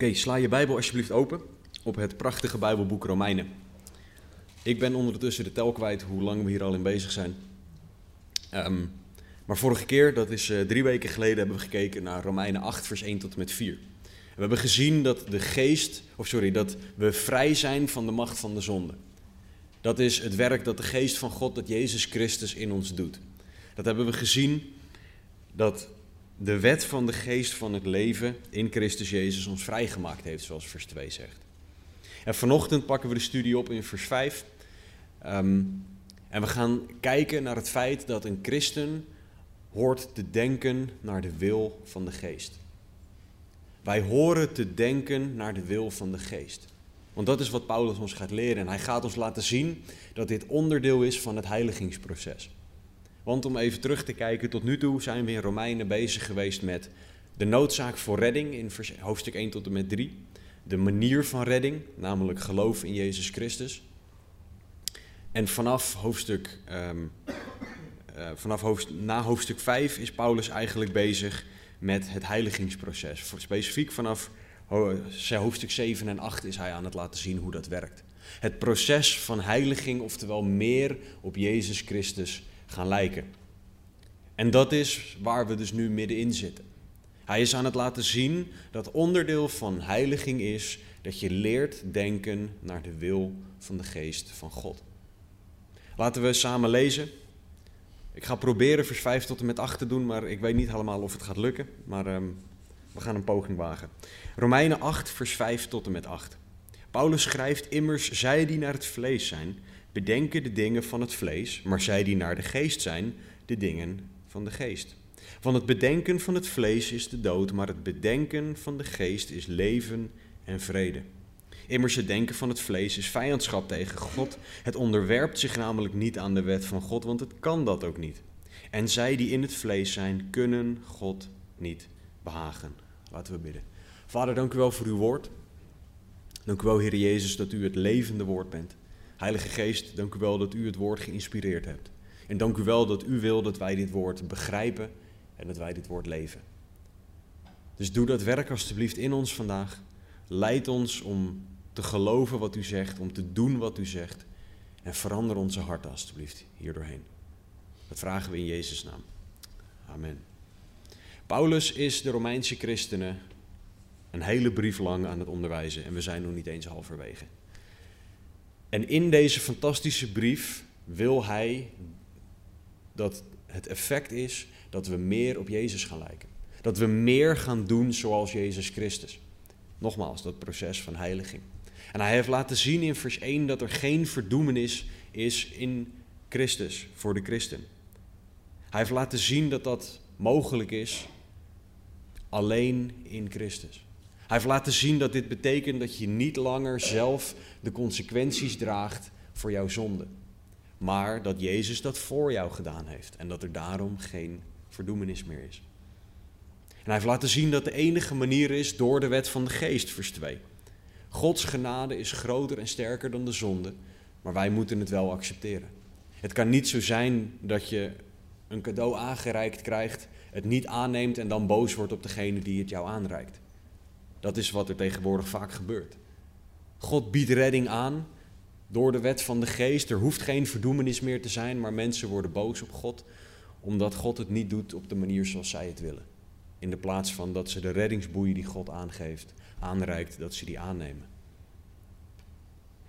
Oké, sla je Bijbel alsjeblieft open op het prachtige Bijbelboek Romeinen. Ik ben ondertussen de tel kwijt hoe lang we hier al in bezig zijn. Ehm, maar vorige keer, dat is eh, drie weken geleden, hebben we gekeken naar Romeinen 8, vers 1 tot en met 4. we hebben gezien dat de geest, of sorry, dat we vrij zijn van de macht van de zonde. Dat is het werk dat de geest van God, dat Jezus Christus in ons doet. Dat hebben we gezien dat de wet van de geest van het leven in Christus Jezus ons vrijgemaakt heeft, zoals vers 2 zegt. En vanochtend pakken we de studie op in vers 5. Ehm, en we gaan kijken naar het feit dat een christen hoort te denken naar de wil van de geest. Wij horen te denken naar de wil van de geest. Want dat is wat Paulus ons gaat leren. En hij gaat ons laten zien dat dit onderdeel is van het heiligingsproces. Want om even terug te kijken, tot nu toe zijn we in Romeinen bezig geweest met de noodzaak voor redding in hoofdstuk 1 tot en met 3. De manier van redding, namelijk geloof in Jezus Christus. En vanaf hoofdstuk, um, uh, vanaf na hoofdstuk 5 is Paulus eigenlijk bezig met het heiligingsproces. Specifiek vanaf hoofdstuk 7 en 8 is hij aan het laten zien hoe dat werkt. Het proces van heiliging, oftewel meer op Jezus Christus gaan lijken. En dat is waar we dus nu middenin zitten. Hij is aan het laten zien dat onderdeel van heiliging is dat je leert denken naar de wil van de geest van God. Laten we samen lezen. Ik ga proberen vers 5 tot en met 8 te doen, maar ik weet niet helemaal of het gaat lukken. Maar um, we gaan een poging wagen. Romeinen 8, vers 5 tot en met 8. Paulus schrijft immers, zij die naar het vlees zijn, bedenken de dingen van het vlees, maar zij die naar de geest zijn, de dingen van de geest. Van het bedenken van het vlees is de dood, maar het bedenken van de geest is leven en vrede. Immers het denken van het vlees is vijandschap tegen God. Het onderwerpt zich namelijk niet aan de wet van God, want het kan dat ook niet. En zij die in het vlees zijn, kunnen God niet behagen. Laten we bidden. Vader, dank u wel voor uw woord. Dank u wel, Heer Jezus, dat u het levende woord bent. Heilige Geest, dank u wel dat u het woord geïnspireerd hebt. En dank u wel dat u wil dat wij dit woord begrijpen en dat wij dit woord leven. Dus doe dat werk alstublieft in ons vandaag. Leid ons om te geloven wat u zegt, om te doen wat u zegt. En verander onze harten alstublieft hierdoorheen. Dat vragen we in Jezus' naam. Amen. Paulus is de Romeinse christenen een hele brief lang aan het onderwijzen en we zijn nog niet eens halverwege. En in deze fantastische brief wil hij dat het effect is dat we meer op Jezus gaan lijken. Dat we meer gaan doen zoals Jezus Christus. Nogmaals, dat proces van heiliging. En hij heeft laten zien in vers 1 dat er geen verdoemenis is in Christus voor de christen. Hij heeft laten zien dat dat mogelijk is alleen in Christus. Hij heeft laten zien dat dit betekent dat je niet langer zelf de consequenties draagt voor jouw zonde. Maar dat Jezus dat voor jou gedaan heeft en dat er daarom geen verdoemenis meer is. En hij heeft laten zien dat de enige manier is door de wet van de geest, vers 2. Gods genade is groter en sterker dan de zonde, maar wij moeten het wel accepteren. Het kan niet zo zijn dat je een cadeau aangereikt krijgt, het niet aanneemt en dan boos wordt op degene die het jou aanreikt. Dat is wat er tegenwoordig vaak gebeurt. God biedt redding aan door de wet van de geest. Er hoeft geen verdoemenis meer te zijn, maar mensen worden boos op God omdat God het niet doet op de manier zoals zij het willen. In de plaats van dat ze de reddingsboei die God aangeeft, aanreikt, dat ze die aannemen.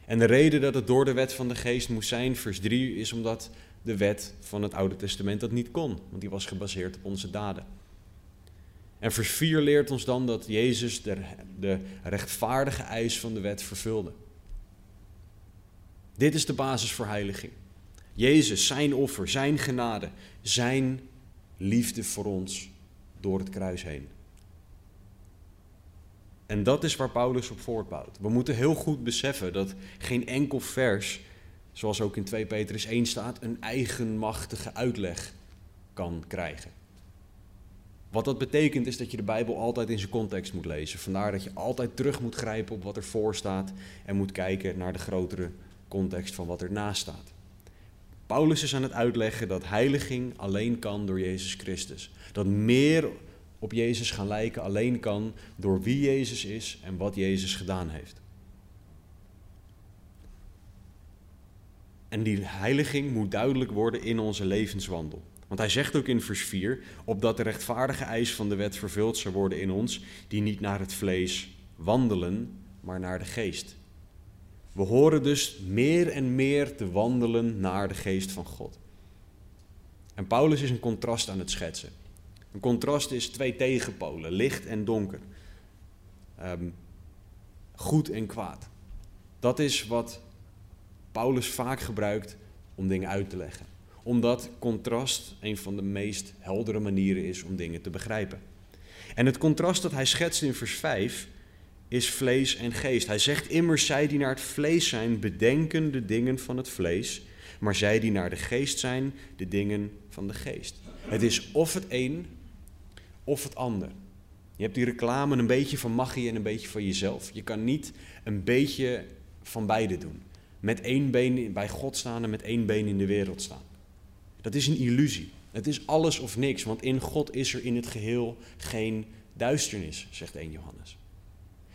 En de reden dat het door de wet van de geest moest zijn, vers 3, is omdat de wet van het Oude Testament dat niet kon, want die was gebaseerd op onze daden. En vers 4 leert ons dan dat Jezus de, de rechtvaardige eis van de wet vervulde. Dit is de basis voor heiliging. Jezus, zijn offer, zijn genade, zijn liefde voor ons door het kruis heen. En dat is waar Paulus op voortbouwt. We moeten heel goed beseffen dat geen enkel vers, zoals ook in 2 Petrus 1 staat, een eigenmachtige uitleg kan krijgen. Wat dat betekent is dat je de Bijbel altijd in zijn context moet lezen. Vandaar dat je altijd terug moet grijpen op wat er voor staat en moet kijken naar de grotere context van wat ernaast staat. Paulus is aan het uitleggen dat heiliging alleen kan door Jezus Christus. Dat meer op Jezus gaan lijken alleen kan door wie Jezus is en wat Jezus gedaan heeft. En die heiliging moet duidelijk worden in onze levenswandel. Want hij zegt ook in vers 4, opdat de rechtvaardige eis van de wet vervuld zou worden in ons, die niet naar het vlees wandelen, maar naar de geest. We horen dus meer en meer te wandelen naar de geest van God. En Paulus is een contrast aan het schetsen. Een contrast is twee tegenpolen, licht en donker. Ehm, goed en kwaad. Dat is wat Paulus vaak gebruikt om dingen uit te leggen. Omdat contrast een van de meest heldere manieren is om dingen te begrijpen. En het contrast dat hij schetst in vers 5 is vlees en geest. Hij zegt immers, zij die naar het vlees zijn, bedenken de dingen van het vlees, maar zij die naar de geest zijn, de dingen van de geest. Het is of het een of het ander. Je hebt die reclame een beetje van magie en een beetje van jezelf. Je kan niet een beetje van beide doen. Met één been bij God staan en met één been in de wereld staan. Dat is een illusie. Het is alles of niks, want in God is er in het geheel geen duisternis, zegt 1 Johannes.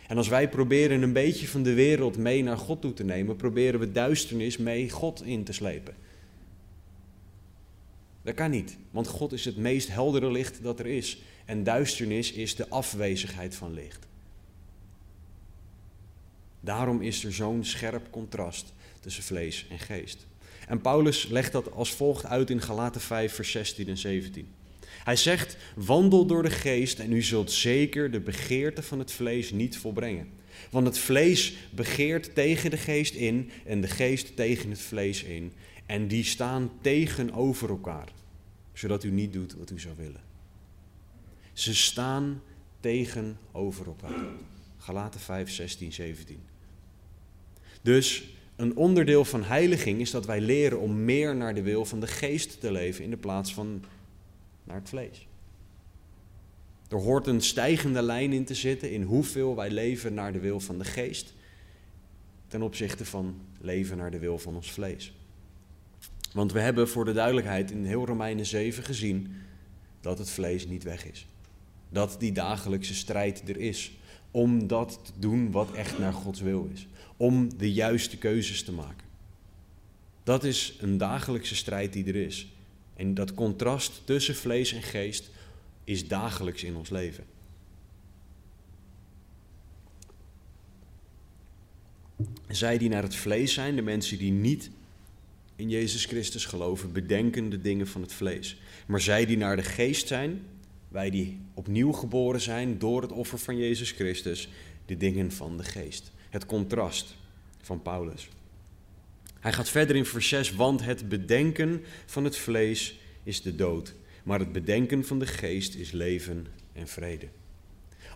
En als wij proberen een beetje van de wereld mee naar God toe te nemen, proberen we duisternis mee God in te slepen. Dat kan niet, want God is het meest heldere licht dat er is. En duisternis is de afwezigheid van licht. Daarom is er zo'n scherp contrast tussen vlees en geest. En Paulus legt dat als volgt uit in Galaten 5, vers 16 en 17. Hij zegt: Wandel door de geest en u zult zeker de begeerte van het vlees niet volbrengen. Want het vlees begeert tegen de geest in en de geest tegen het vlees in. En die staan tegenover elkaar, zodat u niet doet wat u zou willen. Ze staan tegenover elkaar. Galaten 5, 16, 17. Dus een onderdeel van heiliging is dat wij leren om meer naar de wil van de geest te leven in de plaats van naar het vlees. Er hoort een stijgende lijn in te zitten in hoeveel wij leven naar de wil van de geest ten opzichte van leven naar de wil van ons vlees. Want we hebben voor de duidelijkheid in heel Romeinen 7 gezien dat het vlees niet weg is. Dat die dagelijkse strijd er is om dat te doen wat echt naar Gods wil is. Om de juiste keuzes te maken. Dat is een dagelijkse strijd die er is. En dat contrast tussen vlees en geest is dagelijks in ons leven. Zij die naar het vlees zijn, de mensen die niet in Jezus Christus geloven, bedenken de dingen van het vlees. Maar zij die naar de geest zijn, wij die opnieuw geboren zijn door het offer van Jezus Christus, de dingen van de geest. Het contrast van Paulus. Hij gaat verder in vers 6, want het bedenken van het vlees is de dood, maar het bedenken van de geest is leven en vrede.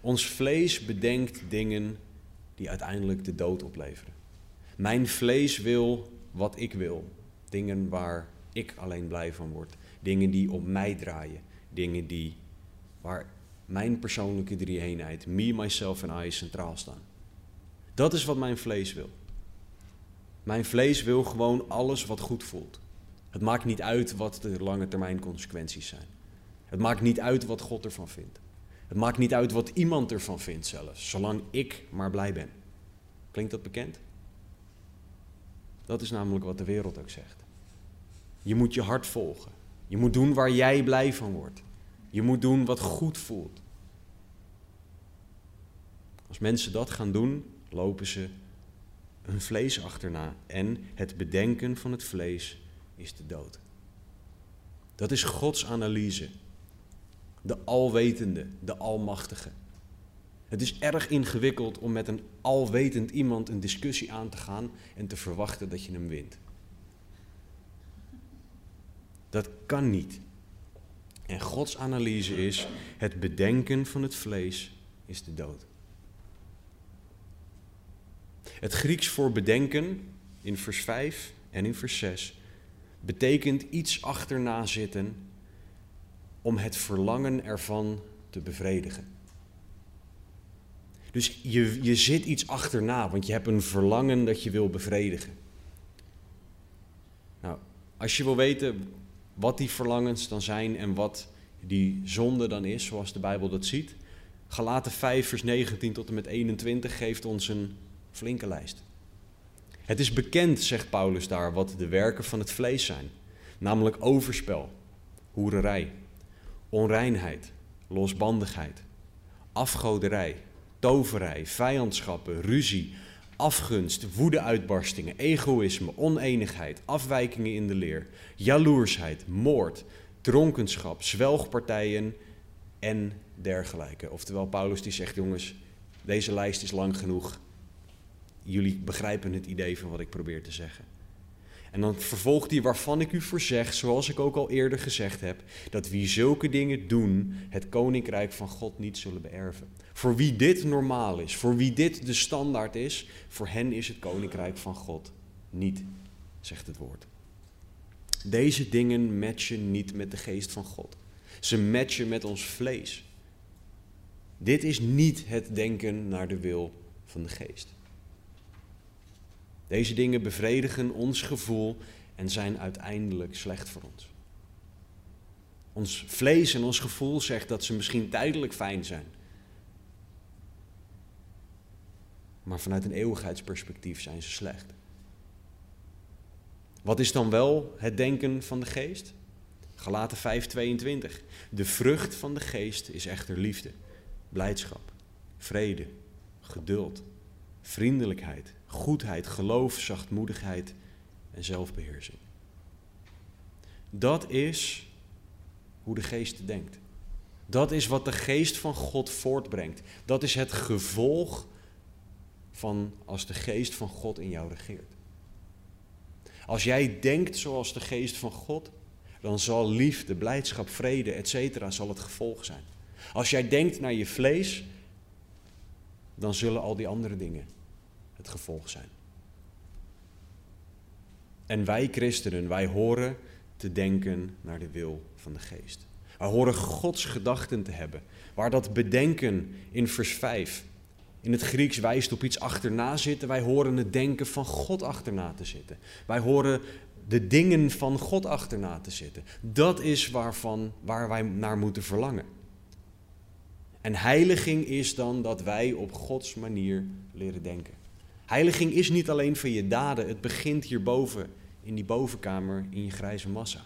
Ons vlees bedenkt dingen die uiteindelijk de dood opleveren. Mijn vlees wil wat ik wil, dingen waar ik alleen blij van word, dingen die op mij draaien, dingen die waar mijn persoonlijke drie-eenheid, me, myself en I, centraal staan. Dat is wat mijn vlees wil. Mijn vlees wil gewoon alles wat goed voelt. Het maakt niet uit wat de lange termijn consequenties zijn. Het maakt niet uit wat God ervan vindt. Het maakt niet uit wat iemand ervan vindt zelfs, zolang ik maar blij ben. Klinkt dat bekend? Dat is namelijk wat de wereld ook zegt. Je moet je hart volgen. Je moet doen waar jij blij van wordt. Je moet doen wat goed voelt. Als mensen dat gaan doen, lopen ze hun vlees achterna en het bedenken van het vlees is de dood. Dat is Gods analyse. De alwetende, de almachtige. Het is erg ingewikkeld om met een alwetend iemand een discussie aan te gaan en te verwachten dat je hem wint. Dat kan niet. En Gods analyse is: het bedenken van het vlees is de dood. Het Grieks voor bedenken in vers 5 en in vers 6 betekent iets achterna zitten om het verlangen ervan te bevredigen. Dus je, je zit iets achterna, want je hebt een verlangen dat je wil bevredigen. Nou, als je wil weten wat die verlangens dan zijn en wat die zonde dan is, zoals de Bijbel dat ziet. Galaten 5, vers 19 tot en met 21 geeft ons een flinke lijst. Het is bekend, zegt Paulus daar, wat de werken van het vlees zijn. Namelijk overspel, hoererij, onreinheid, losbandigheid, afgoderij, toverij, vijandschappen, ruzie, afgunst, woedeuitbarstingen, egoïsme, oneenigheid, afwijkingen in de leer, jaloersheid, moord, dronkenschap, zwelgpartijen en dergelijke. Oftewel, Paulus die zegt, jongens, deze lijst is lang genoeg. Jullie begrijpen het idee van wat ik probeer te zeggen. En dan vervolgt hij waarvan ik u voorzeg, zoals ik ook al eerder gezegd heb, dat wie zulke dingen doen, het koninkrijk van God niet zullen beërven. Voor wie dit normaal is, voor wie dit de standaard is, voor hen is het koninkrijk van God niet, zegt het woord. Deze dingen matchen niet met de geest van God. Ze matchen met ons vlees. Dit is niet het denken naar de wil van de geest. Deze dingen bevredigen ons gevoel en zijn uiteindelijk slecht voor ons. Ons vlees en ons gevoel zegt dat ze misschien tijdelijk fijn zijn. Maar vanuit een eeuwigheidsperspectief zijn ze slecht. Wat is dan wel het denken van de geest? Galaten 5:22. De vrucht van de geest is echter liefde, blijdschap, vrede, geduld, vriendelijkheid, goedheid, geloof, zachtmoedigheid en zelfbeheersing. Dat is hoe de geest denkt. Dat is wat de geest van God voortbrengt. Dat is het gevolg van als de geest van God in jou regeert. Als jij denkt zoals de geest van God, dan zal liefde, blijdschap, vrede, etc. zal het gevolg zijn. Als jij denkt naar je vlees, dan zullen al die andere dingen het gevolg zijn. En wij christenen, wij horen te denken naar de wil van de geest. Wij horen Gods gedachten te hebben. Waar dat bedenken in vers 5 in het Grieks wijst op iets achterna zitten. Wij horen het denken van God achterna te zitten. Wij horen de dingen van God achterna te zitten. Dat is waarvan, waar wij naar moeten verlangen. En heiliging is dan dat wij op Gods manier leren denken. Heiliging is niet alleen van je daden, het begint hierboven, in die bovenkamer, in je grijze massa.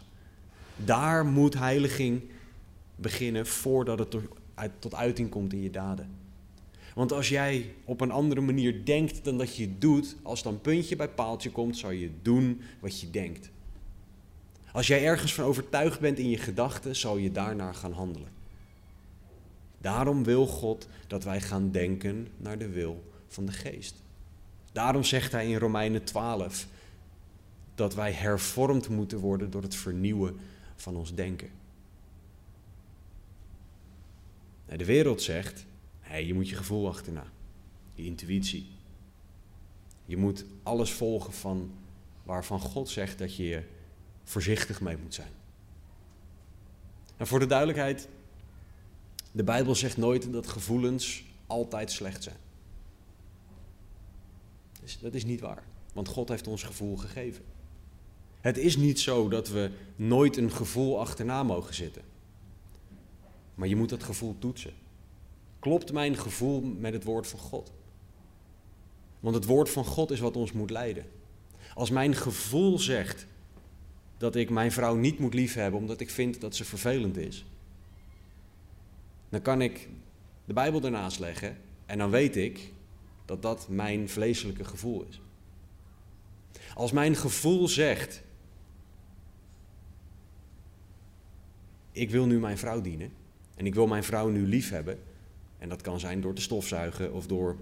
Daar moet heiliging beginnen voordat het tot uiting komt in je daden. Want als jij op een andere manier denkt dan dat je doet, als dan puntje bij paaltje komt, zal je doen wat je denkt. Als jij ergens van overtuigd bent in je gedachten, zal je daarnaar gaan handelen. Daarom wil God dat wij gaan denken naar de wil van de geest. Daarom zegt hij in Romeinen 12 dat wij hervormd moeten worden door het vernieuwen van ons denken. De wereld zegt, je moet je gevoel achterna, je intuïtie. Je moet alles volgen van waarvan God zegt dat je je voorzichtig mee moet zijn. En voor de duidelijkheid, de Bijbel zegt nooit dat gevoelens altijd slecht zijn. Dus dat is niet waar, want God heeft ons gevoel gegeven. Het is niet zo dat we nooit een gevoel achterna mogen zitten. Maar je moet dat gevoel toetsen. Klopt mijn gevoel met het woord van God? Want het woord van God is wat ons moet leiden. Als mijn gevoel zegt dat ik mijn vrouw niet moet liefhebben omdat ik vind dat ze vervelend is, dan kan ik de Bijbel ernaast leggen en dan weet ik dat dat mijn vleeselijke gevoel is. Als mijn gevoel zegt, ik wil nu mijn vrouw dienen en ik wil mijn vrouw nu liefhebben, en dat kan zijn door te stofzuigen of door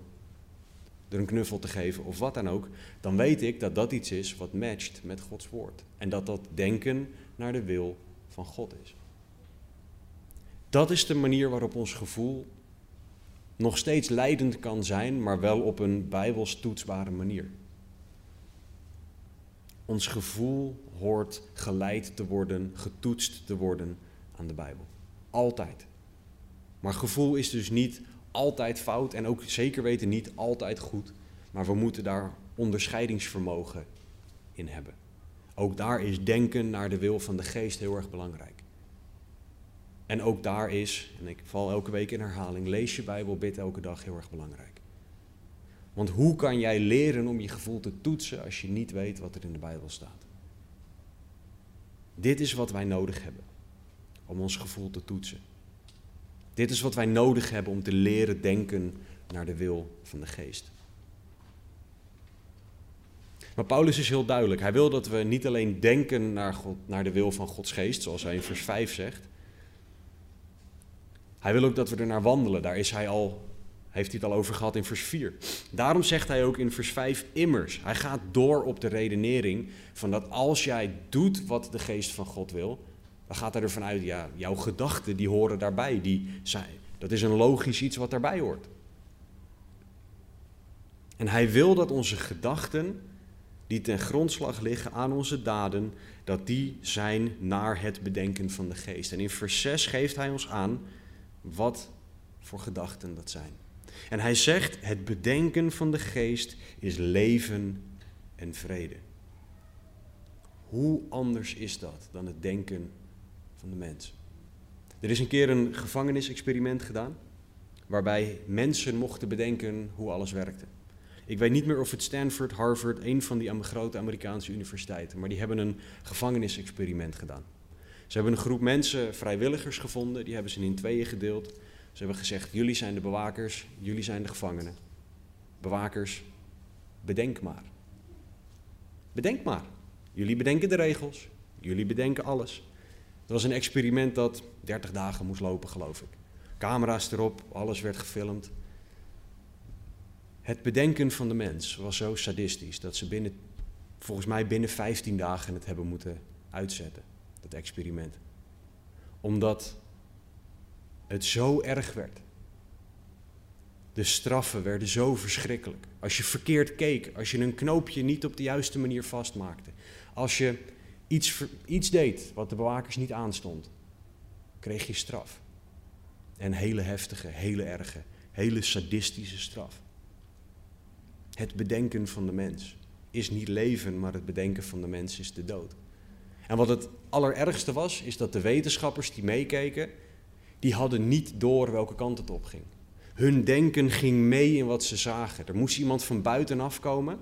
er een knuffel te geven of wat dan ook, dan weet ik dat dat iets is wat matcht met Gods woord. En dat dat denken naar de wil van God is. Dat is de manier waarop ons gevoel nog steeds leidend kan zijn, maar wel op een bijbels toetsbare manier. Ons gevoel hoort geleid te worden, getoetst te worden aan de Bijbel. Altijd. Maar gevoel is dus niet altijd fout en ook zeker weten niet altijd goed. Maar we moeten daar onderscheidingsvermogen in hebben. Ook daar is denken naar de wil van de geest heel erg belangrijk. En ook daar is, en ik val elke week in herhaling, lees je Bijbel, bid elke dag heel erg belangrijk. Want hoe kan jij leren om je gevoel te toetsen als je niet weet wat er in de Bijbel staat? Dit is wat wij nodig hebben om ons gevoel te toetsen. Dit is wat wij nodig hebben om te leren denken naar de wil van de geest. Maar Paulus is heel duidelijk. Hij wil dat we niet alleen denken naar, God, naar de wil van Gods geest, zoals hij in vers 5 zegt. Hij wil ook dat we er naar wandelen. Daar is hij al, heeft hij het al over gehad in vers 4. Daarom zegt hij ook in vers 5 immers. Hij gaat door op de redenering van dat als jij doet wat de geest van God wil, dan gaat hij ervan uit, ja, jouw gedachten die horen daarbij. Die zijn, dat is een logisch iets wat daarbij hoort. En hij wil dat onze gedachten die ten grondslag liggen aan onze daden, dat die zijn naar het bedenken van de geest. En in vers 6 geeft hij ons aan wat voor gedachten dat zijn. En hij zegt, het bedenken van de geest is leven en vrede. Hoe anders is dat dan het denken van de mens? Er is een keer een gevangenisexperiment gedaan, waarbij mensen mochten bedenken hoe alles werkte. Ik weet niet meer of het Stanford, Harvard, een van die grote Amerikaanse universiteiten, maar die hebben een gevangenisexperiment gedaan. Ze hebben een groep mensen, vrijwilligers gevonden, die hebben ze in tweeën gedeeld. Ze hebben gezegd, jullie zijn de bewakers, jullie zijn de gevangenen. Bewakers, bedenk maar. Bedenk maar. Jullie bedenken de regels, jullie bedenken alles. Het was een experiment dat 30 dagen moest lopen, geloof ik. Camera's erop, alles werd gefilmd. Het bedenken van de mens was zo sadistisch dat ze binnen, volgens mij binnen 15 dagen het hebben moeten uitzetten, dat experiment. Omdat het zo erg werd. De straffen werden zo verschrikkelijk. Als je verkeerd keek, als je een knoopje niet op de juiste manier vastmaakte, als je iets, iets deed wat de bewakers niet aanstond, kreeg je straf. En hele heftige, hele erge, hele sadistische straf. Het bedenken van de mens is niet leven, maar het bedenken van de mens is de dood. En wat het allerergste was, is dat de wetenschappers die meekeken, die hadden niet door welke kant het op ging. Hun denken ging mee in wat ze zagen. Er moest iemand van buitenaf komen.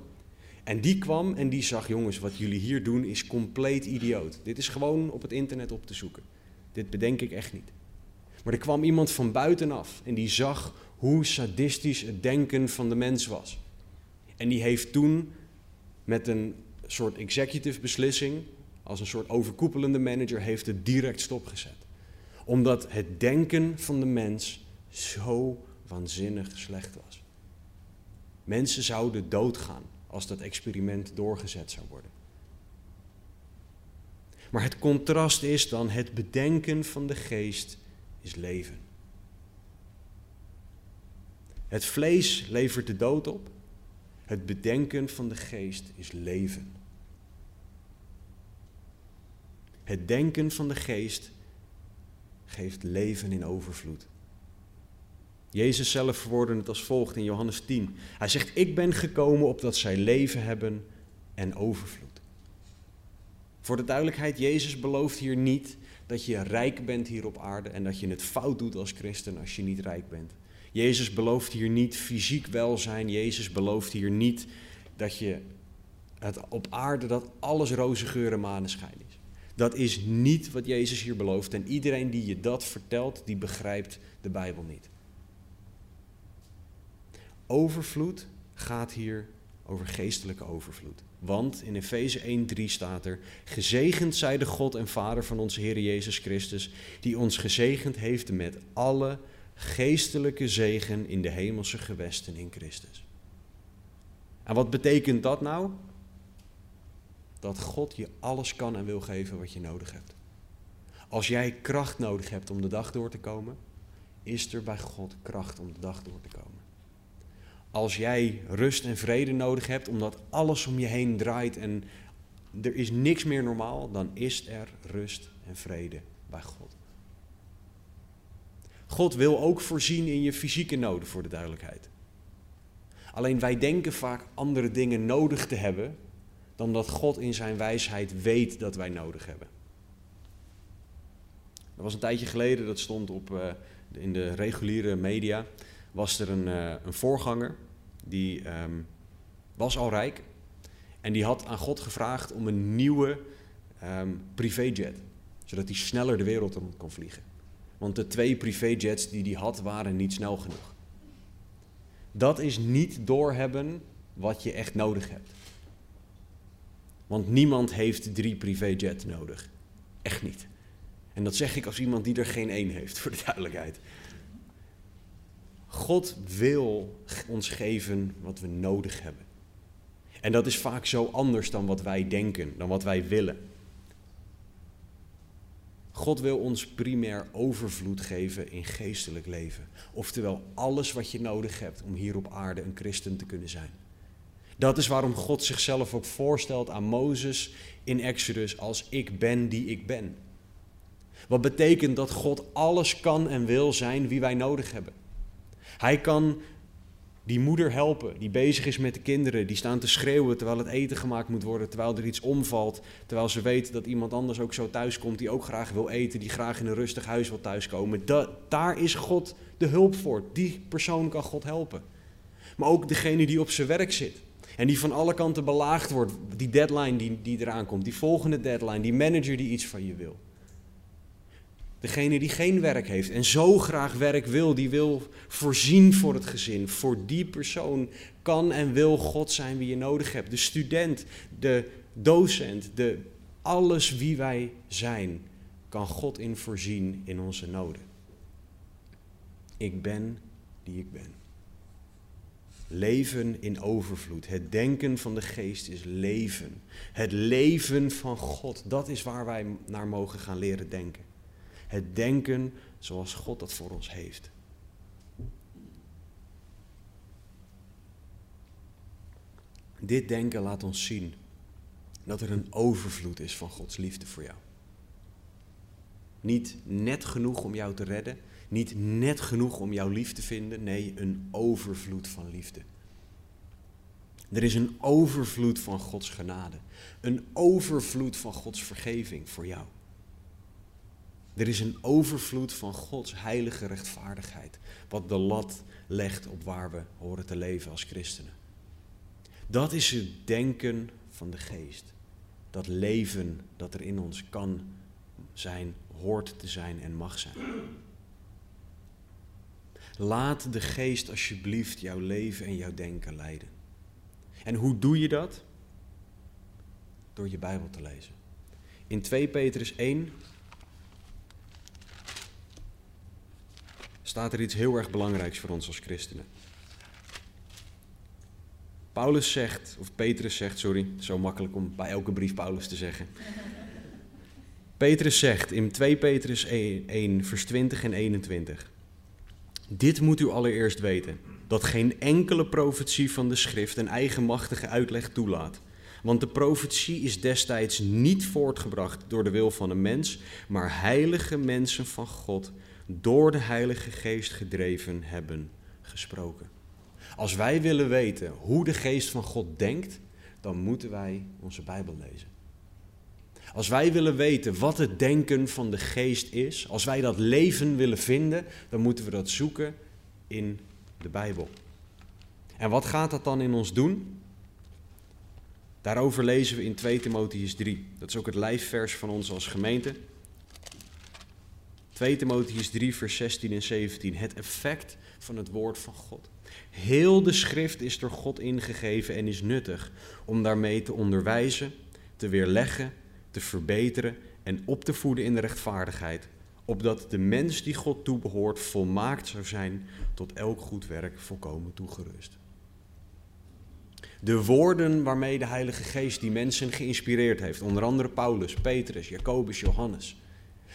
En die kwam en die zag, jongens, wat jullie hier doen is compleet idioot. Dit is gewoon op het internet op te zoeken. Dit bedenk ik echt niet. Maar er kwam iemand van buitenaf en die zag hoe sadistisch het denken van de mens was. En die heeft toen met een soort executive beslissing, als een soort overkoepelende manager, heeft het direct stopgezet. Omdat het denken van de mens zo waanzinnig slecht was. Mensen zouden doodgaan als dat experiment doorgezet zou worden. Maar het contrast is dan het bedenken van de geest is leven. Het vlees levert de dood op. Het bedenken van de geest is leven. Het denken van de geest geeft leven in overvloed. Jezus zelf verwoordde het als volgt in Johannes 10. Hij zegt, ik ben gekomen opdat zij leven hebben en overvloed. Voor de duidelijkheid, Jezus belooft hier niet dat je rijk bent hier op aarde en dat je het fout doet als christen als je niet rijk bent. Jezus belooft hier niet fysiek welzijn. Jezus belooft hier niet dat je het op aarde dat alles roze geur en maneschijn is. Dat is niet wat Jezus hier belooft. En iedereen die je dat vertelt, die begrijpt de Bijbel niet. Overvloed gaat hier over geestelijke overvloed. Want in Efeze 1:3 staat er: Gezegend zij de God en Vader van onze Heer Jezus Christus, die ons gezegend heeft met alle geestelijke zegen in de hemelse gewesten in Christus. En wat betekent dat nou? Dat God je alles kan en wil geven wat je nodig hebt. Als jij kracht nodig hebt om de dag door te komen, is er bij God kracht om de dag door te komen. Als jij rust en vrede nodig hebt omdat alles om je heen draait en er is niks meer normaal, dan is er rust en vrede bij God. God wil ook voorzien in je fysieke noden, voor de duidelijkheid. Alleen wij denken vaak andere dingen nodig te hebben dan dat God in zijn wijsheid weet dat wij nodig hebben. Er was een tijdje geleden, dat stond op, uh, in de reguliere media, was er een, uh, een voorganger, die um, was al rijk. En die had aan God gevraagd om een nieuwe um, privéjet, zodat hij sneller de wereld rond kon vliegen. Want de twee privéjets die hij had, waren niet snel genoeg. Dat is niet doorhebben wat je echt nodig hebt. Want niemand heeft drie privéjets nodig. Echt niet. En dat zeg ik als iemand die er geen één heeft, voor de duidelijkheid. God wil ons geven wat we nodig hebben. En dat is vaak zo anders dan wat wij denken, dan wat wij willen. God wil ons primair overvloed geven in geestelijk leven. Oftewel alles wat je nodig hebt om hier op aarde een christen te kunnen zijn. Dat is waarom God zichzelf ook voorstelt aan Mozes in Exodus als ik ben die ik ben. Wat betekent dat God alles kan en wil zijn wie wij nodig hebben. Hij kan die moeder helpen, die bezig is met de kinderen, die staan te schreeuwen terwijl het eten gemaakt moet worden, terwijl er iets omvalt, terwijl ze weet dat iemand anders ook zo thuis komt die ook graag wil eten, die graag in een rustig huis wil thuiskomen. Da daar is God de hulp voor. Die persoon kan God helpen. Maar ook degene die op zijn werk zit en die van alle kanten belaagd wordt, die deadline die, die eraan komt, die volgende deadline, die manager die iets van je wil. Degene die geen werk heeft en zo graag werk wil, die wil voorzien voor het gezin. Voor die persoon kan en wil God zijn wie je nodig hebt. De student, de docent, de, alles wie wij zijn, kan God in voorzien in onze noden. Ik ben die ik ben. Leven in overvloed. Het denken van de geest is leven. Het leven van God, dat is waar wij naar mogen gaan leren denken. Het denken zoals God dat voor ons heeft. Dit denken laat ons zien dat er een overvloed is van Gods liefde voor jou. Niet net genoeg om jou te redden, niet net genoeg om jou lief te vinden, nee, een overvloed van liefde. Er is een overvloed van Gods genade, een overvloed van Gods vergeving voor jou. Er is een overvloed van Gods heilige rechtvaardigheid, wat de lat legt op waar we horen te leven als christenen. Dat is het denken van de geest. Dat leven dat er in ons kan zijn, hoort te zijn en mag zijn. Laat de geest alsjeblieft jouw leven en jouw denken leiden. En hoe doe je dat? Door je Bijbel te lezen. In 2 Petrus 1 staat er iets heel erg belangrijks voor ons als christenen. Paulus zegt, of Petrus zegt, sorry, zo makkelijk om bij elke brief Paulus te zeggen. Petrus zegt in 2 Petrus 1, 1, vers 20 en 21. Dit moet u allereerst weten, dat geen enkele profetie van de schrift een eigenmachtige uitleg toelaat. Want de profetie is destijds niet voortgebracht door de wil van een mens, maar heilige mensen van God door de Heilige Geest gedreven hebben gesproken. Als wij willen weten hoe de Geest van God denkt, dan moeten wij onze Bijbel lezen. Als wij willen weten wat het denken van de Geest is, als wij dat leven willen vinden, dan moeten we dat zoeken in de Bijbel. En wat gaat dat dan in ons doen? Daarover lezen we in 2 Timotheus 3. Dat is ook het lijfvers van ons als gemeente. 2 Timotheus 3, vers 16 en 17. Het effect van het woord van God. Heel de schrift is door God ingegeven en is nuttig om daarmee te onderwijzen, te weerleggen, te verbeteren en op te voeden in de rechtvaardigheid, opdat de mens die God toebehoort volmaakt zou zijn, tot elk goed werk volkomen toegerust. De woorden waarmee de Heilige Geest die mensen geïnspireerd heeft, onder andere Paulus, Petrus, Jacobus, Johannes,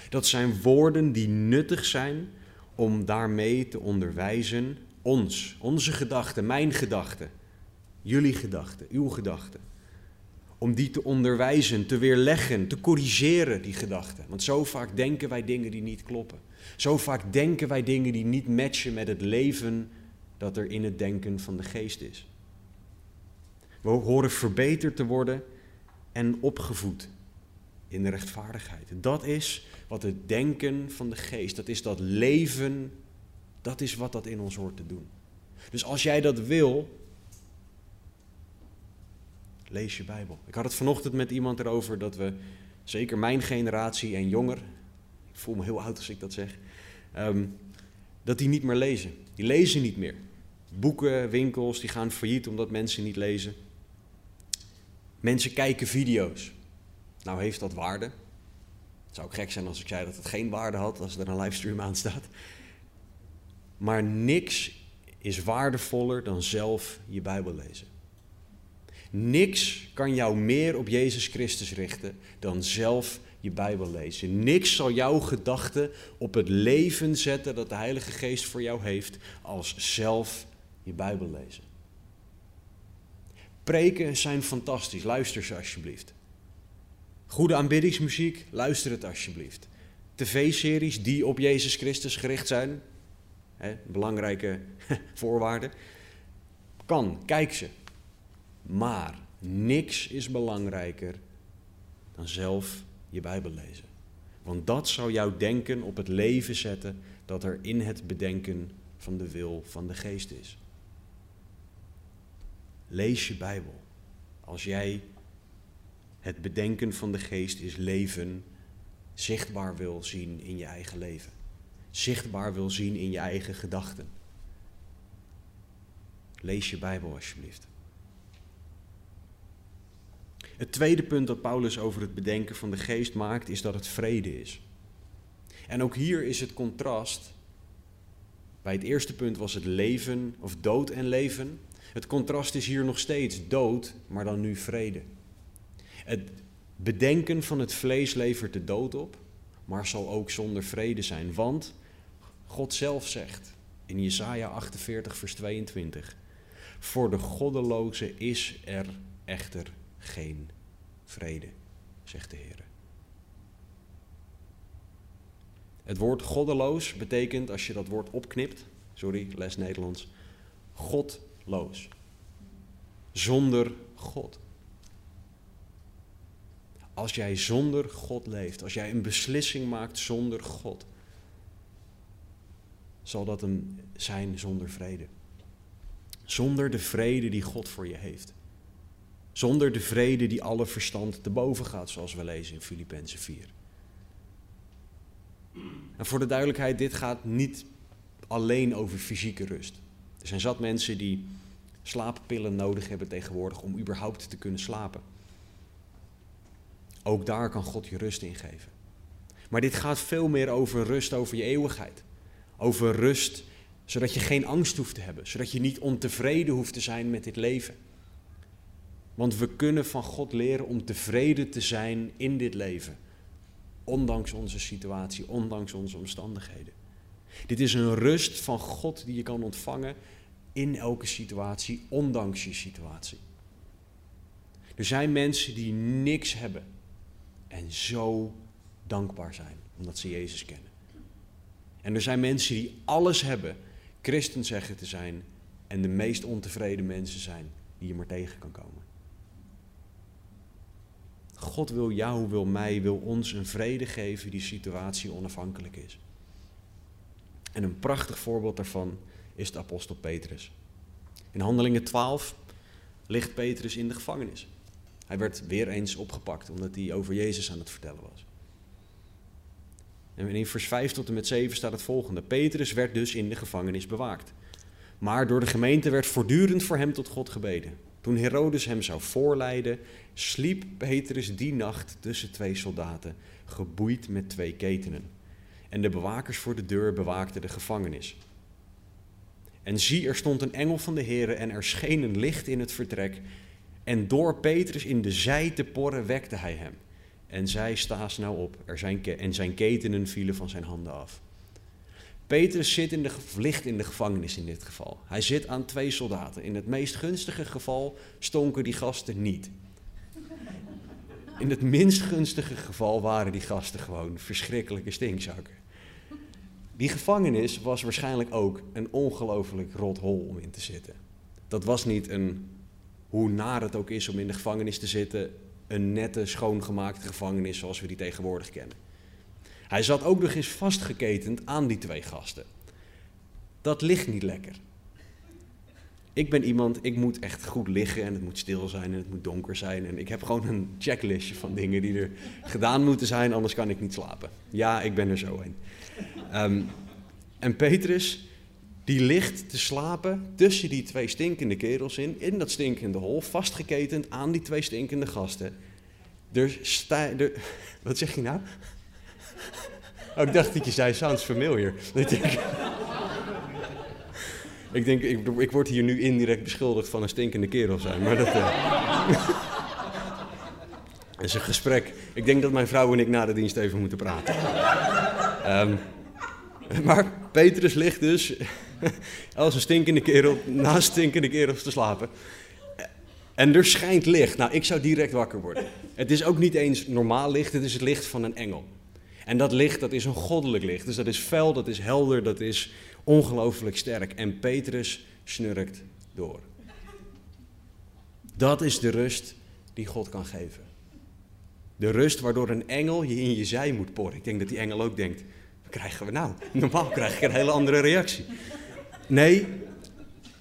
dat zijn woorden die nuttig zijn om daarmee te onderwijzen ons, onze gedachten, mijn gedachten, jullie gedachten, uw gedachten. Om die te onderwijzen, te weerleggen, te corrigeren, die gedachten. Want zo vaak denken wij dingen die niet kloppen. Zo vaak denken wij dingen die niet matchen met het leven dat er in het denken van de geest is. We horen verbeterd te worden en opgevoed in de rechtvaardigheid. Dat is wat het denken van de geest, dat is dat leven, dat is wat dat in ons hoort te doen. Dus als jij dat wil, lees je Bijbel. Ik had het vanochtend met iemand erover dat we, zeker mijn generatie en jonger, ik voel me heel oud als ik dat zeg, ehm, dat die niet meer lezen. Die lezen niet meer. Boeken, winkels, die gaan failliet omdat mensen niet lezen. Mensen kijken video's. Nou heeft dat waarde. Het zou ook gek zijn als ik zei dat het geen waarde had als er een livestream aan staat. Maar niks is waardevoller dan zelf je Bijbel lezen. Niks kan jou meer op Jezus Christus richten dan zelf je Bijbel lezen. Niks zal jouw gedachten op het leven zetten dat de Heilige Geest voor jou heeft als zelf je Bijbel lezen. Preken zijn fantastisch, luister ze alsjeblieft. Goede aanbiddingsmuziek, luister het alsjeblieft. TV-series die op Jezus Christus gericht zijn, hè, belangrijke voorwaarden, kan, kijk ze. Maar niks is belangrijker dan zelf je Bijbel lezen. Want dat zou jouw denken op het leven zetten dat er in het bedenken van de wil van de geest is. Lees je Bijbel. Als jij het bedenken van de geest is leven zichtbaar wil zien in je eigen leven. Zichtbaar wil zien in je eigen gedachten. Lees je Bijbel alsjeblieft. Het tweede punt dat Paulus over het bedenken van de geest maakt, is dat het vrede is. En ook hier is het contrast. Bij het eerste punt was het leven of dood en leven. Het contrast is hier nog steeds dood, maar dan nu vrede. Het bedenken van het vlees levert de dood op, maar zal ook zonder vrede zijn. Want God zelf zegt in Jesaja 48, vers 22: Voor de goddeloze is er echter geen vrede, zegt de Heer. Het woord goddeloos betekent, als je dat woord opknipt, sorry, les Nederlands, godloos. Zonder God. Als jij zonder God leeft, als jij een beslissing maakt zonder God, zal dat een zijn zonder vrede. Zonder de vrede die God voor je heeft. Zonder de vrede die alle verstand te boven gaat, zoals we lezen in Filippenzen 4. En voor de duidelijkheid, dit gaat niet alleen over fysieke rust. Er zijn zat mensen die slaappillen nodig hebben tegenwoordig om überhaupt te kunnen slapen. Ook daar kan God je rust in geven. Maar dit gaat veel meer over rust over je eeuwigheid. Over rust zodat je geen angst hoeft te hebben, zodat je niet ontevreden hoeft te zijn met dit leven. Want we kunnen van God leren om tevreden te zijn in dit leven. Ondanks onze situatie, ondanks onze omstandigheden. Dit is een rust van God die je kan ontvangen in elke situatie, ondanks je situatie. Er zijn mensen die niks hebben en zo dankbaar zijn omdat ze Jezus kennen. En er zijn mensen die alles hebben, christen zeggen te zijn en de meest ontevreden mensen zijn die je maar tegen kan komen. God wil jou, wil mij, wil ons een vrede geven die situatie onafhankelijk is. En een prachtig voorbeeld daarvan is de apostel Petrus. In Handelingen 12 ligt Petrus in de gevangenis. Hij werd weer eens opgepakt omdat hij over Jezus aan het vertellen was. En in vers 5 tot en met 7 staat het volgende. Petrus werd dus in de gevangenis bewaakt. Maar door de gemeente werd voortdurend voor hem tot God gebeden. Toen Herodes hem zou voorleiden, sliep Petrus die nacht tussen twee soldaten, geboeid met twee ketenen. En de bewakers voor de deur bewaakten de gevangenis. En zie, er stond een engel van de Heere en er scheen een licht in het vertrek. En door Petrus in de zij te porren wekte hij hem. En zij sta nou op er en zijn ketenen vielen van zijn handen af. Petrus zit in de, ligt in de gevangenis in dit geval. Hij zit aan twee soldaten. In het meest gunstige geval stonken die gasten niet. In het minst gunstige geval waren die gasten gewoon verschrikkelijke stinkzakken. Die gevangenis was waarschijnlijk ook een ongelooflijk rot hol om in te zitten. Dat was niet een, hoe naar het ook is om in de gevangenis te zitten, een nette, schoongemaakte gevangenis zoals we die tegenwoordig kennen. Hij zat ook nog eens vastgeketend aan die twee gasten. Dat ligt niet lekker. Ik ben iemand, ik moet echt goed liggen en het moet stil zijn en het moet donker zijn. En ik heb gewoon een checklistje van dingen die er gedaan moeten zijn, anders kan ik niet slapen. Ja, ik ben er zo een. Ehm, en Petrus, die ligt te slapen tussen die twee stinkende kerels in, in dat stinkende hol, vastgeketend aan die twee stinkende gasten. Er sta, er, wat zeg je nou? Oh, ik dacht dat je zei, sounds familiar. Ik denk, ik, ik word hier nu indirect beschuldigd van een stinkende kerel zijn, maar dat... Uh... is een gesprek. Ik denk dat mijn vrouw en ik na de dienst even moeten praten. Um, maar Petrus ligt dus als een stinkende kerel naast stinkende kerels te slapen. En er schijnt licht. Nou, ik zou direct wakker worden. Het is ook niet eens normaal licht, het is het licht van een engel. En dat licht, dat is een goddelijk licht. Dus dat is fel, dat is helder, dat is ongelooflijk sterk. En Petrus snurkt door. Dat is de rust die God kan geven. De rust waardoor een engel je in je zij moet porren. Ik denk dat die engel ook denkt, wat krijgen we nou? Normaal krijg ik een hele andere reactie. Nee,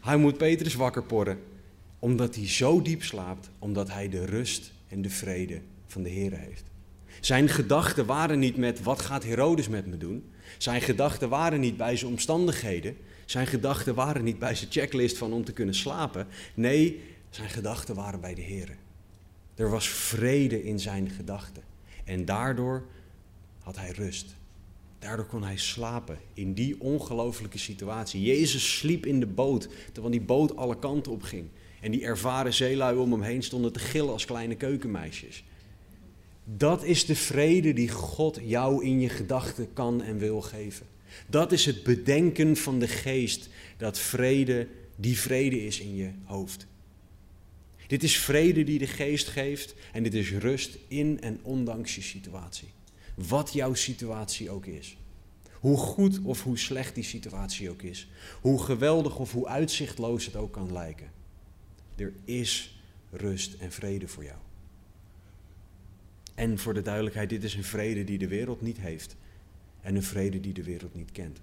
hij moet Petrus wakker porren. Omdat hij zo diep slaapt, omdat hij de rust en de vrede van de Heer heeft. Zijn gedachten waren niet met wat gaat Herodes met me doen. Zijn gedachten waren niet bij zijn omstandigheden. Zijn gedachten waren niet bij zijn checklist van om te kunnen slapen. Nee, zijn gedachten waren bij de Heer. Er was vrede in zijn gedachten. En daardoor had hij rust. Daardoor kon hij slapen in die ongelofelijke situatie. Jezus sliep in de boot, terwijl die boot alle kanten op ging. En die ervaren zeelui om hem heen stonden te gillen als kleine keukenmeisjes. Dat is de vrede die God jou in je gedachten kan en wil geven. Dat is het bedenken van de geest dat vrede, die vrede is in je hoofd. Dit is vrede die de geest geeft en dit is rust in en ondanks je situatie. Wat jouw situatie ook is. Hoe goed of hoe slecht die situatie ook is. Hoe geweldig of hoe uitzichtloos het ook kan lijken. Er is rust en vrede voor jou. En voor de duidelijkheid, dit is een vrede die de wereld niet heeft. En een vrede die de wereld niet kent.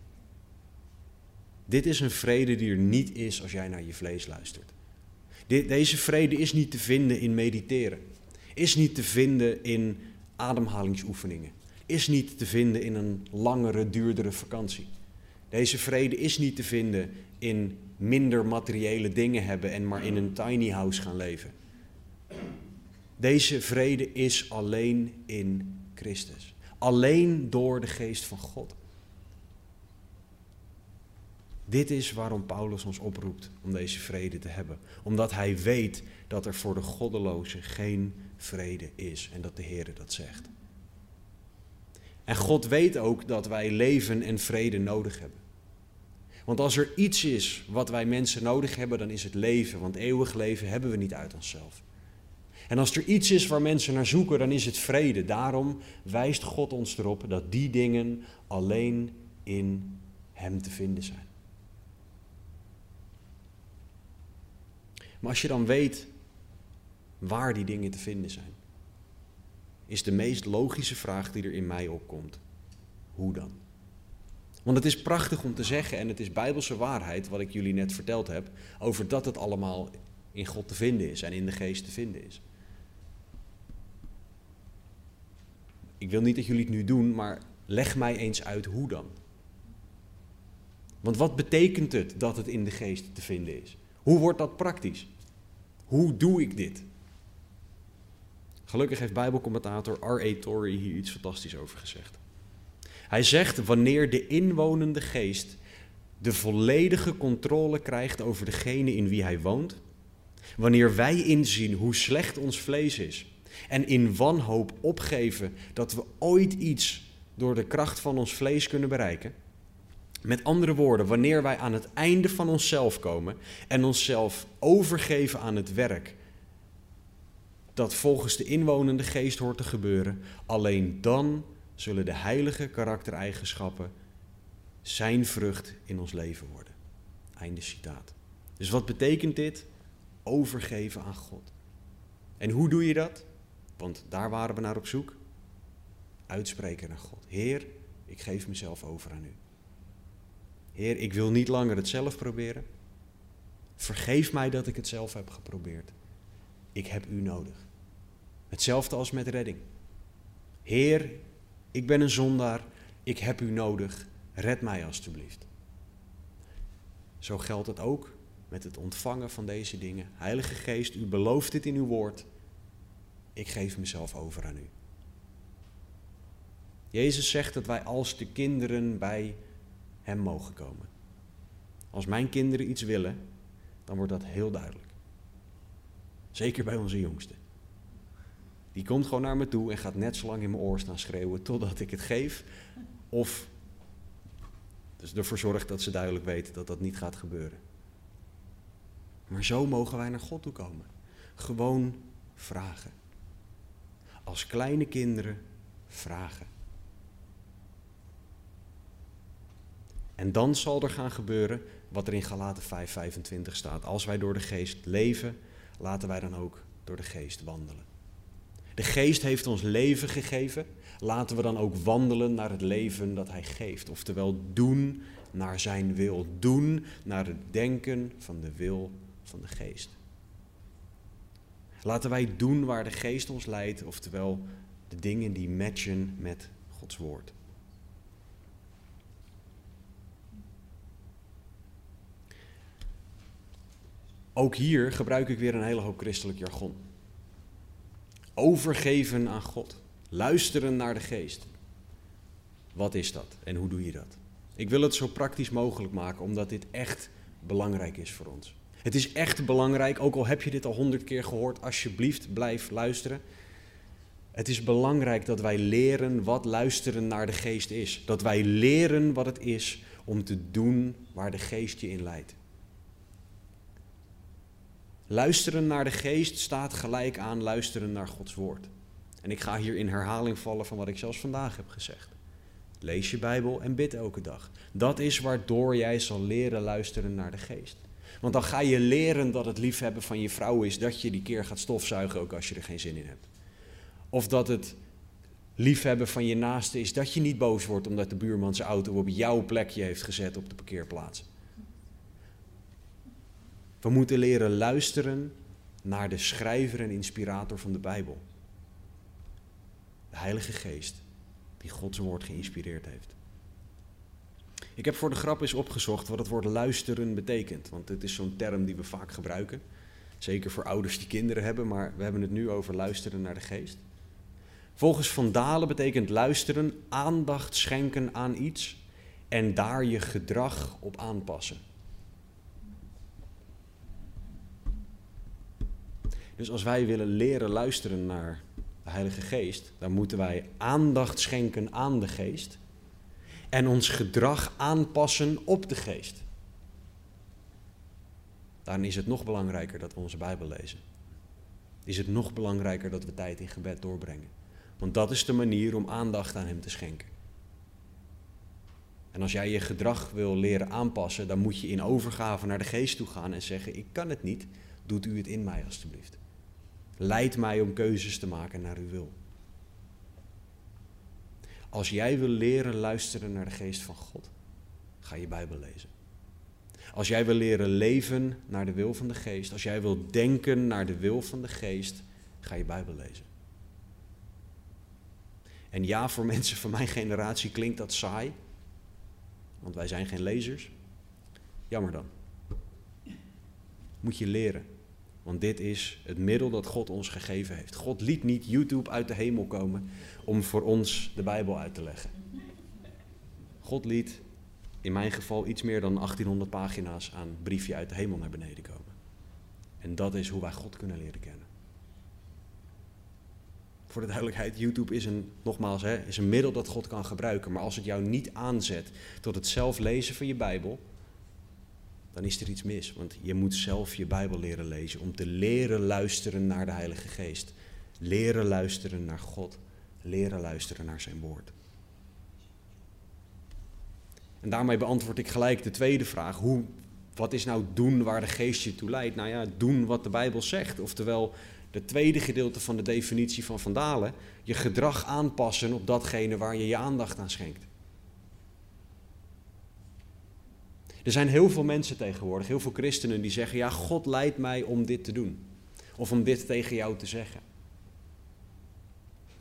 Dit is een vrede die er niet is als jij naar je vlees luistert. deze vrede is niet te vinden in mediteren. Is niet te vinden in ademhalingsoefeningen. Is niet te vinden in een langere, duurdere vakantie. Deze vrede is niet te vinden in minder materiële dingen hebben en maar in een tiny house gaan leven. Deze vrede is alleen in Christus. Alleen door de geest van God. Dit is waarom Paulus ons oproept om deze vrede te hebben. Omdat hij weet dat er voor de goddelozen geen vrede is en dat de Heer dat zegt. En God weet ook dat wij leven en vrede nodig hebben. Want als er iets is wat wij mensen nodig hebben, dan is het leven. Want eeuwig leven hebben we niet uit onszelf. En als er iets is waar mensen naar zoeken, dan is het vrede. Daarom wijst God ons erop dat die dingen alleen in Hem te vinden zijn. Maar als je dan weet waar die dingen te vinden zijn, is de meest logische vraag die er in mij opkomt: hoe dan? Want het is prachtig om te zeggen, en het is bijbelse waarheid, wat ik jullie net verteld heb, over dat het allemaal in God te vinden is en in de geest te vinden is. Ik wil niet dat jullie het nu doen, maar leg mij eens uit hoe dan. Want wat betekent het dat het in de geest te vinden is? Hoe wordt dat praktisch? Hoe doe ik dit? Gelukkig heeft Bijbelcommentator R.A. Torrey hier iets fantastisch over gezegd. Hij zegt: wanneer de inwonende geest de volledige controle krijgt over degene in wie hij woont, wanneer wij inzien hoe slecht ons vlees is en in wanhoop opgeven dat we ooit iets door de kracht van ons vlees kunnen bereiken. Met andere woorden, wanneer wij aan het einde van onszelf komen en onszelf overgeven aan het werk dat volgens de inwonende geest hoort te gebeuren, alleen dan zullen de heilige karaktereigenschappen zijn vrucht in ons leven worden. Einde citaat. Dus wat betekent dit? Overgeven aan God. En hoe doe je dat? Want daar waren we naar op zoek. Uitspreken naar God. Heer, ik geef mezelf over aan u. Heer, ik wil niet langer het zelf proberen. Vergeef mij dat ik het zelf heb geprobeerd. Ik heb u nodig. Hetzelfde als met redding. Heer, ik ben een zondaar. Ik heb u nodig. Red mij alstublieft. Zo geldt het ook met het ontvangen van deze dingen. Heilige Geest, u belooft dit in uw woord. Ik geef mezelf over aan u. Jezus zegt dat wij als de kinderen bij Hem mogen komen. Als mijn kinderen iets willen, dan wordt dat heel duidelijk. Zeker bij onze jongste. Die komt gewoon naar me toe en gaat net zo lang in mijn oor staan schreeuwen totdat ik het geef. Of dus ervoor zorgt dat ze duidelijk weten dat dat niet gaat gebeuren. Maar zo mogen wij naar God toe komen. Gewoon vragen. Als kleine kinderen vragen. En dan zal er gaan gebeuren wat er in Galaten 5:25 staat. Als wij door de geest leven, laten wij dan ook door de geest wandelen. De geest heeft ons leven gegeven. Laten we dan ook wandelen naar het leven dat hij geeft. Oftewel doen naar zijn wil. Doen naar het denken van de wil van de geest. Laten wij doen waar de geest ons leidt. Oftewel de dingen die matchen met Gods woord. Ook hier gebruik ik weer een hele hoop christelijk jargon. Overgeven aan God. Luisteren naar de geest. Wat is dat en hoe doe je dat? Ik wil het zo praktisch mogelijk maken, omdat dit echt belangrijk is voor ons. Het is echt belangrijk, ook al heb je dit al honderd keer gehoord, alsjeblieft blijf luisteren. Het is belangrijk dat wij leren wat luisteren naar de geest is. Dat wij leren wat het is om te doen waar de geest je in leidt. Luisteren naar de geest staat gelijk aan luisteren naar Gods woord. En ik ga hier in herhaling vallen van wat ik zelfs vandaag heb gezegd. Lees je Bijbel en bid elke dag. Dat is waardoor jij zal leren luisteren naar de geest. Want dan ga je leren dat het liefhebben van je vrouw is dat je die keer gaat stofzuigen ook als je er geen zin in hebt. Of dat het liefhebben van je naaste is dat je niet boos wordt omdat de buurman zijn auto op jouw plekje heeft gezet op de parkeerplaats. We moeten leren luisteren naar de schrijver en inspirator van de Bijbel. De Heilige Geest, die Gods woord geïnspireerd heeft. Ik heb voor de grap eens opgezocht wat het woord luisteren betekent. Want het is zo'n term die we vaak gebruiken. Zeker voor ouders die kinderen hebben, maar we hebben het nu over luisteren naar de geest. Volgens Van Dalen betekent luisteren aandacht schenken aan iets en daar je gedrag op aanpassen. Dus als wij willen leren luisteren naar de Heilige Geest, dan moeten wij aandacht schenken aan de Geest en ons gedrag aanpassen op de Geest. Daarin is het nog belangrijker dat we onze Bijbel lezen. Is het nog belangrijker dat we tijd in gebed doorbrengen. Want dat is de manier om aandacht aan Hem te schenken. En als jij je gedrag wil leren aanpassen, dan moet je in overgave naar de geest toe gaan en zeggen: Ik kan het niet, doet u het in mij alstublieft. Leid mij om keuzes te maken naar uw wil. Als jij wil leren luisteren naar de geest van God, ga je Bijbel lezen. Als jij wil leren leven naar de wil van de geest, als jij wil denken naar de wil van de geest, ga je Bijbel lezen. En ja, voor mensen van mijn generatie klinkt dat saai, want wij zijn geen lezers. Jammer dan. Moet je leren. Want dit is het middel dat God ons gegeven heeft. God liet niet YouTube uit de hemel komen om voor ons de Bijbel uit te leggen. God liet in mijn geval iets meer dan 1800 pagina's aan briefje uit de hemel naar beneden komen. En dat is hoe wij God kunnen leren kennen. Voor de duidelijkheid, YouTube is een, nogmaals, hè, is een middel dat God kan gebruiken. Maar als het jou niet aanzet tot het zelf lezen van je Bijbel, dan is er iets mis. Want je moet zelf je Bijbel leren lezen om te leren luisteren naar de Heilige Geest. Leren luisteren naar God. Leren luisteren naar zijn woord. En daarmee beantwoord ik gelijk de tweede vraag. Hoe wat is nou doen waar de geest je toe leidt? Nou ja, doen wat de Bijbel zegt. Oftewel, de tweede gedeelte van de definitie van vandalen, je gedrag aanpassen op datgene waar je je aandacht aan schenkt. Er zijn heel veel mensen tegenwoordig, heel veel christenen die zeggen: Ja, God leidt mij om dit te doen. Of om dit tegen jou te zeggen.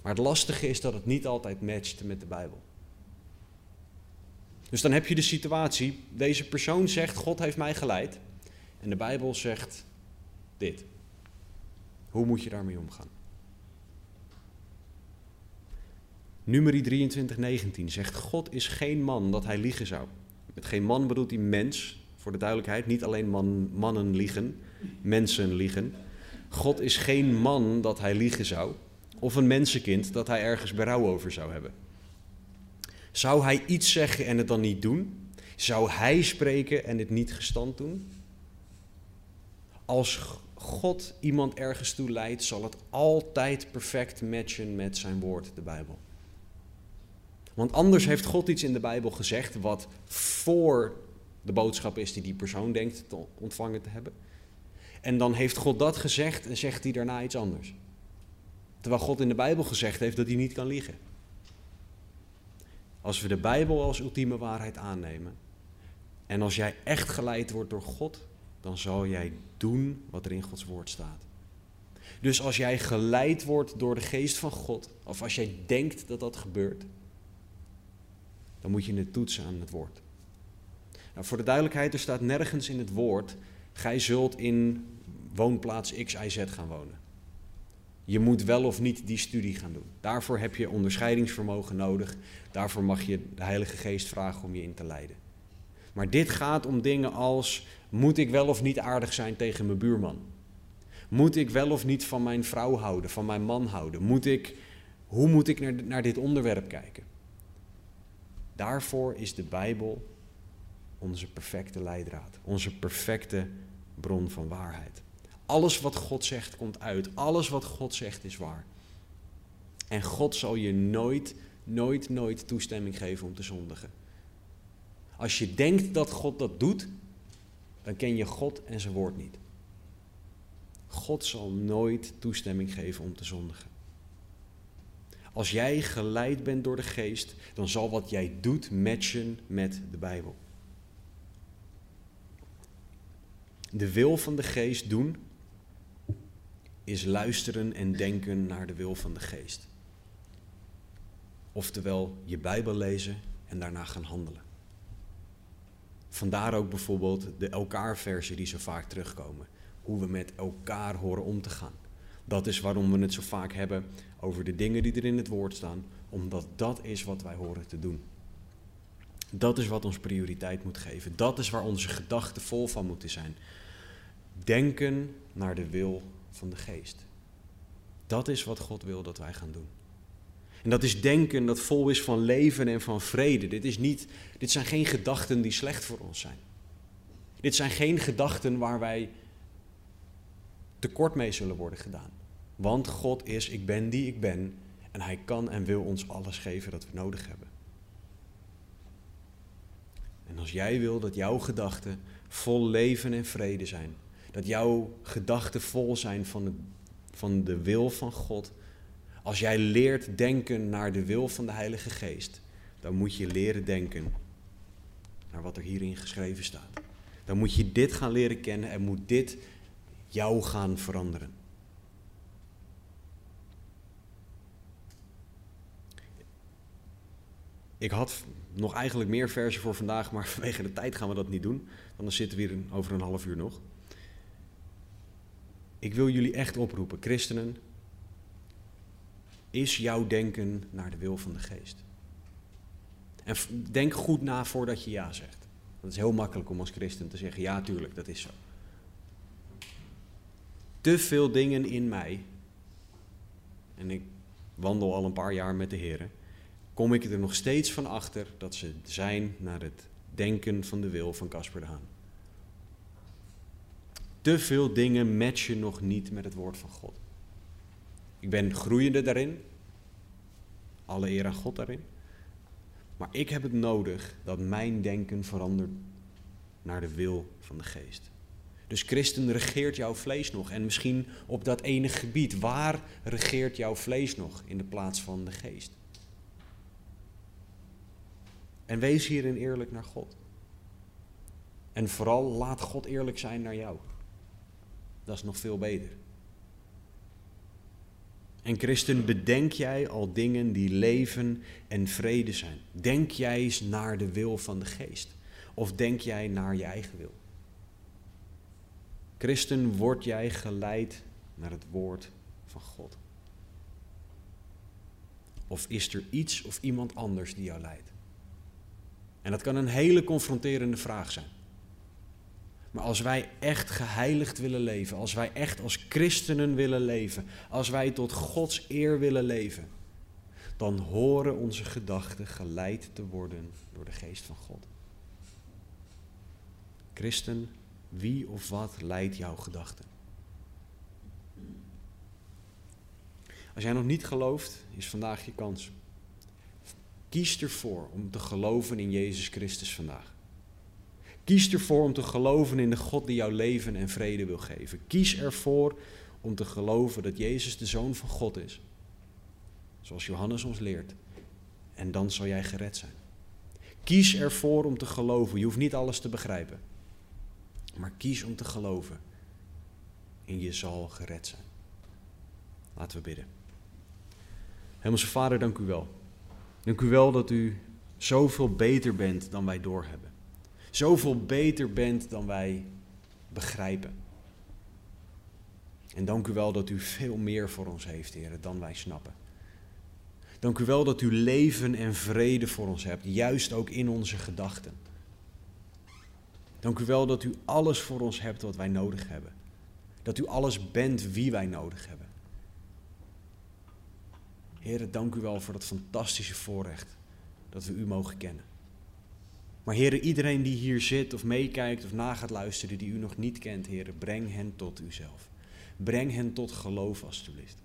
Maar het lastige is dat het niet altijd matcht met de Bijbel. Dus dan heb je de situatie: deze persoon zegt: God heeft mij geleid. En de Bijbel zegt dit. Hoe moet je daarmee omgaan? Numeri 23, 19 zegt: God is geen man dat hij liegen zou. Met geen man bedoelt hij mens, voor de duidelijkheid. Niet alleen man, mannen liegen, mensen liegen. God is geen man dat hij liegen zou. Of een mensenkind dat hij ergens berouw over zou hebben. Zou hij iets zeggen en het dan niet doen? Zou hij spreken en het niet gestand doen? Als God iemand ergens toe leidt, zal het altijd perfect matchen met zijn woord, de Bijbel. Want anders heeft God iets in de Bijbel gezegd wat voor de boodschap is die die persoon denkt te ontvangen te hebben. En dan heeft God dat gezegd en zegt hij daarna iets anders. Terwijl God in de Bijbel gezegd heeft dat hij niet kan liegen. Als we de Bijbel als ultieme waarheid aannemen en als jij echt geleid wordt door God, dan zal jij doen wat er in Gods woord staat. Dus als jij geleid wordt door de geest van God, of als jij denkt dat dat gebeurt, dan moet je het toetsen aan het woord. Nou, voor de duidelijkheid, er staat nergens in het woord, gij zult in woonplaats X, Y, Z gaan wonen. Je moet wel of niet die studie gaan doen. Daarvoor heb je onderscheidingsvermogen nodig. Daarvoor mag je de Heilige Geest vragen om je in te leiden. Maar dit gaat om dingen als: moet ik wel of niet aardig zijn tegen mijn buurman? Moet ik wel of niet van mijn vrouw houden, van mijn man houden? Moet ik, hoe moet ik naar, naar dit onderwerp kijken? Daarvoor is de Bijbel onze perfecte leidraad, onze perfecte bron van waarheid. Alles wat God zegt komt uit, alles wat God zegt is waar. En God zal je nooit, nooit, nooit toestemming geven om te zondigen. Als je denkt dat God dat doet, dan ken je God en zijn woord niet. God zal nooit toestemming geven om te zondigen. Als jij geleid bent door de geest, dan zal wat jij doet matchen met de Bijbel. De wil van de geest doen is luisteren en denken naar de wil van de geest. Oftewel je Bijbel lezen en daarna gaan handelen. Vandaar ook bijvoorbeeld de elkaar-versen die zo vaak terugkomen. Hoe we met elkaar horen om te gaan. Dat is waarom we het zo vaak hebben over de dingen die er in het woord staan, omdat dat is wat wij horen te doen. Dat is wat ons prioriteit moet geven. Dat is waar onze gedachten vol van moeten zijn. Denken naar de wil van de geest. Dat is wat God wil dat wij gaan doen. En dat is denken dat vol is van leven en van vrede. Dit, is niet, dit zijn geen gedachten die slecht voor ons zijn. Dit zijn geen gedachten waar wij tekort mee zullen worden gedaan. Want God is, ik ben die ik ben. En Hij kan en wil ons alles geven dat we nodig hebben. En als jij wil dat jouw gedachten vol leven en vrede zijn, dat jouw gedachten vol zijn van de, van de wil van God, als jij leert denken naar de wil van de Heilige Geest, dan moet je leren denken naar wat er hierin geschreven staat. Dan moet je dit gaan leren kennen en moet dit jou gaan veranderen. Ik had nog eigenlijk meer versen voor vandaag, maar vanwege de tijd gaan we dat niet doen. Want dan zitten we hier over een half uur nog. Ik wil jullie echt oproepen, christenen. Is jouw denken naar de wil van de geest? En denk goed na voordat je ja zegt. Het is heel makkelijk om als christen te zeggen: ja, tuurlijk, dat is zo. Te veel dingen in mij, en ik wandel al een paar jaar met de Heer, kom ik er nog steeds van achter dat ze zijn naar het denken van de wil van Casper de Haan. Te veel dingen matchen nog niet met het woord van God. Ik ben groeiende daarin. Alle eer aan God daarin. Maar ik heb het nodig dat mijn denken verandert. naar de wil van de geest. Dus christen, regeert jouw vlees nog? En misschien op dat ene gebied, waar regeert jouw vlees nog in de plaats van de geest? En wees hierin eerlijk naar God. En vooral laat God eerlijk zijn naar jou. Dat is nog veel beter. En christen, bedenk jij al dingen die leven en vrede zijn? Denk jij eens naar de wil van de geest? Of denk jij naar je eigen wil? Christen, word jij geleid naar het woord van God? Of is er iets of iemand anders die jou leidt? En dat kan een hele confronterende vraag zijn. Maar als wij echt geheiligd willen leven, als wij echt als christenen willen leven, als wij tot Gods eer willen leven, dan horen onze gedachten geleid te worden door de geest van God. Christen, wie of wat leidt jouw gedachten? Als jij nog niet gelooft, is vandaag je kans. Kies ervoor om te geloven in Jezus Christus vandaag. Kies ervoor om te geloven in de God die jouw leven en vrede wil geven. Kies ervoor om te geloven dat Jezus de Zoon van God is. Zoals Johannes ons leert. En dan zal jij gered zijn. Kies ervoor om te geloven. Je hoeft niet alles te begrijpen. Maar kies om te geloven. En je zal gered zijn. Laten we bidden. Hemelse Vader, dank u wel. Dank u wel dat u zoveel beter bent dan wij doorhebben zoveel beter bent dan wij begrijpen. En dank u wel dat u veel meer voor ons heeft, Heer, dan wij snappen. Dank u wel dat u leven en vrede voor ons hebt, juist ook in onze gedachten. Dank u wel dat u alles voor ons hebt wat wij nodig hebben. Dat u alles bent wie wij nodig hebben. Heer, dank u wel voor dat fantastische voorrecht dat we u mogen kennen. Maar heren, iedereen die hier zit of meekijkt of na gaat luisteren, die u nog niet kent, heren, breng hen tot uzelf. Breng hen tot geloof, alstublieft.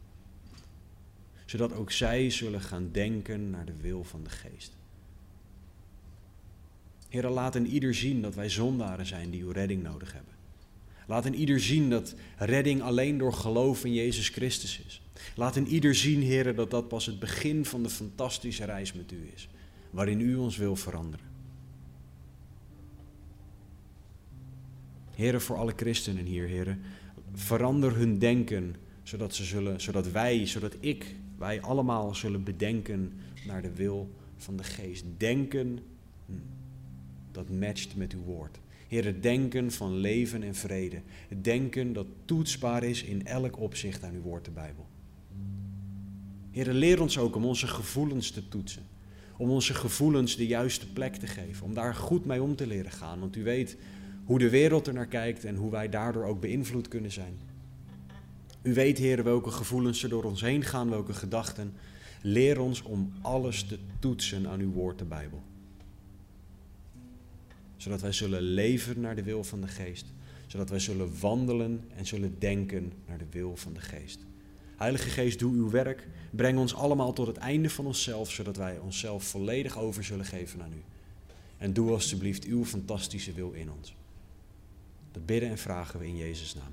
Zodat ook zij zullen gaan denken naar de wil van de geest. Heren, laat in ieder zien dat wij zondaren zijn die uw redding nodig hebben. Laat in ieder zien dat redding alleen door geloof in Jezus Christus is. Laat in ieder zien, heren, dat dat pas het begin van de fantastische reis met u is. Waarin u ons wil veranderen. Heren, voor alle christenen hier, heren, verander hun denken, zodat, ze zullen, zodat wij, zodat ik, wij allemaal zullen bedenken naar de wil van de geest. Denken, hm, dat matcht met uw woord. Heren, denken van leven en vrede. Denken dat toetsbaar is in elk opzicht aan uw woord, de Bijbel. Heren, leer ons ook om onze gevoelens te toetsen. Om onze gevoelens de juiste plek te geven. Om daar goed mee om te leren gaan. Want u weet, hoe de wereld er naar kijkt en hoe wij daardoor ook beïnvloed kunnen zijn. U weet, Heer, welke gevoelens er door ons heen gaan, welke gedachten. Leer ons om alles te toetsen aan uw woord, de Bijbel. Zodat wij zullen leven naar de wil van de geest. Zodat wij zullen wandelen en zullen denken naar de wil van de geest. Heilige Geest, doe uw werk. Breng ons allemaal tot het einde van onszelf, zodat wij onszelf volledig over zullen geven aan u. En doe alstublieft uw fantastische wil in ons. Dat bidden en vragen we in Jezus' naam.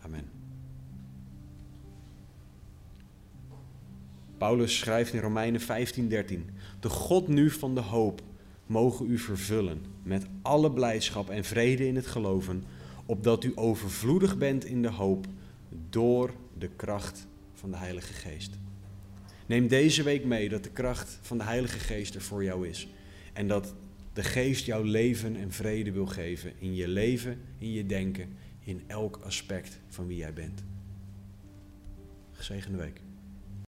Amen. Paulus schrijft in Romeinen 15:13: De God nu van de hoop mogen u vervullen met alle blijdschap en vrede in het geloven, opdat u overvloedig bent in de hoop door de kracht van de Heilige Geest. Neem deze week mee dat de kracht van de Heilige Geest er voor jou is en dat de geest jouw leven en vrede wil geven in je leven, in je denken, in elk aspect van wie jij bent. Gezegende week.